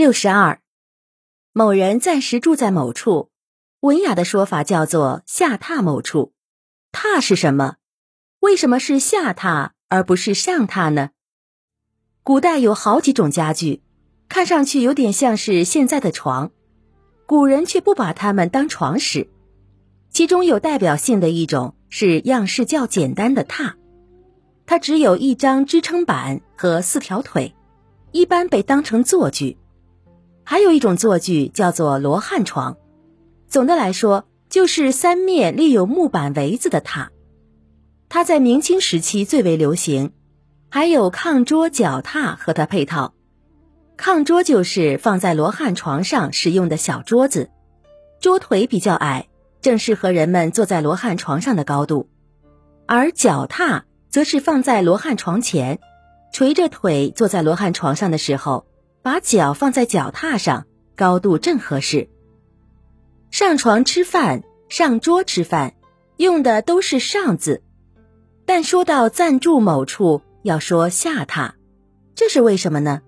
六十二，某人暂时住在某处，文雅的说法叫做下榻某处。榻是什么？为什么是下榻而不是上榻呢？古代有好几种家具，看上去有点像是现在的床，古人却不把它们当床使。其中有代表性的一种是样式较简单的榻，它只有一张支撑板和四条腿，一般被当成坐具。还有一种坐具叫做罗汉床，总的来说就是三面立有木板围子的榻。它在明清时期最为流行，还有炕桌、脚踏和它配套。炕桌就是放在罗汉床上使用的小桌子，桌腿比较矮，正适合人们坐在罗汉床上的高度。而脚踏则是放在罗汉床前，垂着腿坐在罗汉床上的时候。把脚放在脚踏上，高度正合适。上床吃饭、上桌吃饭，用的都是“上”字，但说到暂住某处，要说下榻，这是为什么呢？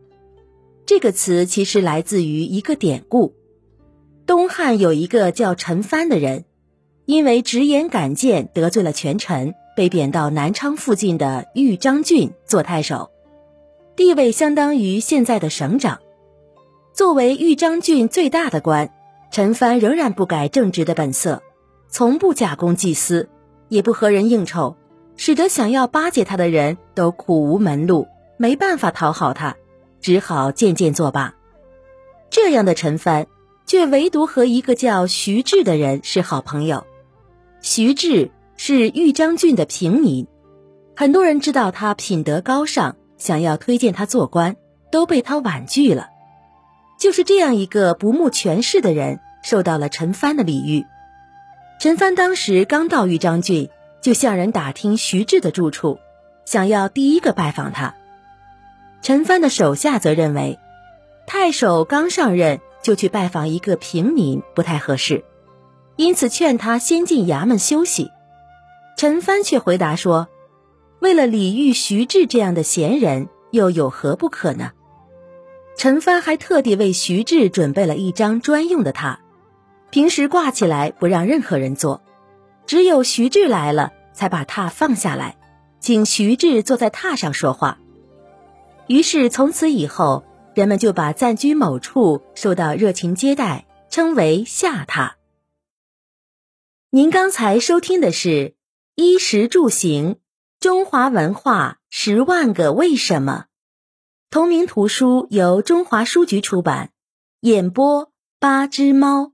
这个词其实来自于一个典故。东汉有一个叫陈蕃的人，因为直言敢谏得罪了权臣，被贬到南昌附近的豫章郡做太守。地位相当于现在的省长。作为豫章郡最大的官，陈蕃仍然不改正直的本色，从不假公济私，也不和人应酬，使得想要巴结他的人都苦无门路，没办法讨好他，只好渐渐作罢。这样的陈蕃，却唯独和一个叫徐志的人是好朋友。徐志是豫章郡的平民，很多人知道他品德高尚。想要推荐他做官，都被他婉拒了。就是这样一个不慕权势的人，受到了陈蕃的礼遇。陈蕃当时刚到豫章郡，就向人打听徐志的住处，想要第一个拜访他。陈蕃的手下则认为，太守刚上任就去拜访一个平民不太合适，因此劝他先进衙门休息。陈蕃却回答说。为了礼遇徐志这样的贤人，又有何不可呢？陈帆还特地为徐志准备了一张专用的榻，平时挂起来不让任何人坐，只有徐志来了才把榻放下来，请徐志坐在榻上说话。于是从此以后，人们就把暂居某处受到热情接待称为下榻。您刚才收听的是衣食住行。中华文化十万个为什么，同名图书由中华书局出版，演播八只猫。